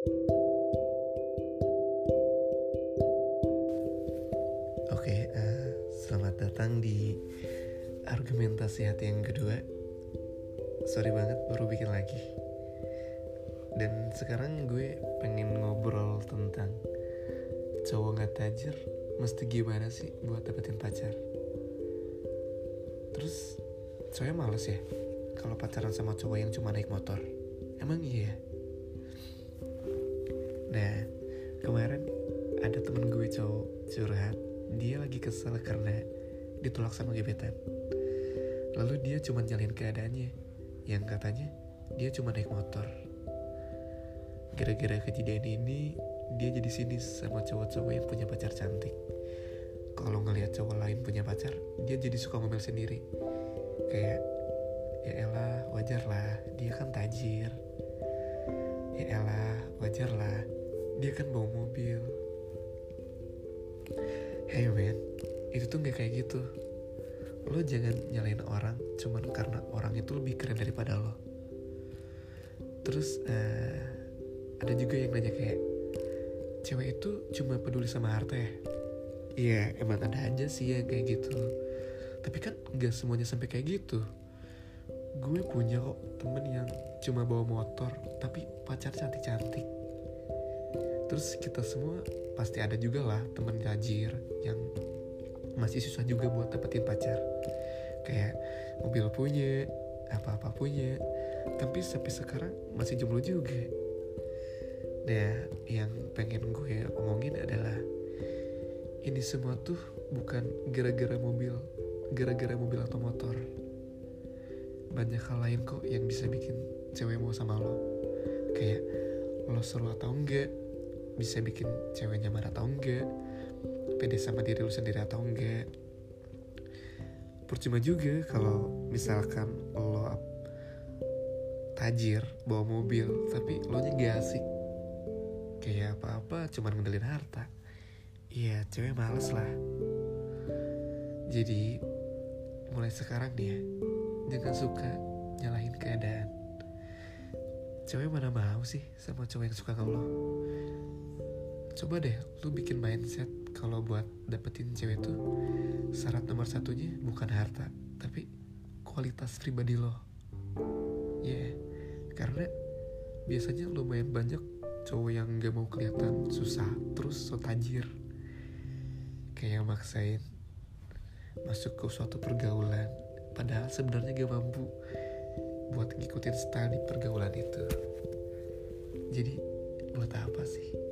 Oke, uh, selamat datang di argumentasi hati yang kedua. Sorry banget baru bikin lagi. Dan sekarang gue pengen ngobrol tentang cowok gak tajir mesti gimana sih buat dapetin pacar. Terus cowoknya males ya kalau pacaran sama cowok yang cuma naik motor. Emang iya? Nah, kemarin ada temen gue cowok curhat dia lagi kesel karena ditolak sama gebetan. Lalu dia cuma nyalin keadaannya, yang katanya dia cuma naik motor. Gara-gara kejadian ini, dia jadi sinis sama cowok-cowok yang punya pacar cantik. Kalau ngelihat cowok lain punya pacar, dia jadi suka ngomel sendiri. Kayak, ya elah, wajar lah, dia kan tajir. Ya elah, wajar lah, dia kan bawa mobil. Hey man itu tuh gak kayak gitu. Lo jangan nyalain orang cuman karena orang itu lebih keren daripada lo. Terus uh, ada juga yang nanya kayak cewek itu cuma peduli sama harta ya? Iya emang ada aja sih yang kayak gitu. Tapi kan gak semuanya sampai kayak gitu. Gue punya kok temen yang cuma bawa motor tapi pacar cantik-cantik terus kita semua pasti ada juga lah temen tajir yang masih susah juga buat dapetin pacar. Kayak mobil punya apa-apa punya. Tapi sampai sekarang masih jomblo juga. Nah yang pengen gue omongin adalah ini semua tuh bukan gara-gara mobil gara-gara mobil atau motor. Banyak hal lain kok yang bisa bikin cewek mau sama lo. Kayak lo seru atau enggak bisa bikin ceweknya marah atau enggak pede sama diri lu sendiri atau enggak. Percuma juga kalau misalkan lo tajir bawa mobil tapi lo nya gak asik. Kayak apa-apa cuman ngendelin harta. Iya cewek males lah. Jadi mulai sekarang dia jangan suka nyalahin keadaan. Cewek mana mau sih sama cowok yang suka lo coba deh lu bikin mindset kalau buat dapetin cewek tuh syarat nomor satunya bukan harta tapi kualitas pribadi lo. Ya yeah. karena biasanya lumayan banyak cowok yang gak mau kelihatan susah terus so tajir. Kayak maksain masuk ke suatu pergaulan padahal sebenarnya gak mampu buat ngikutin style di pergaulan itu. Jadi buat apa sih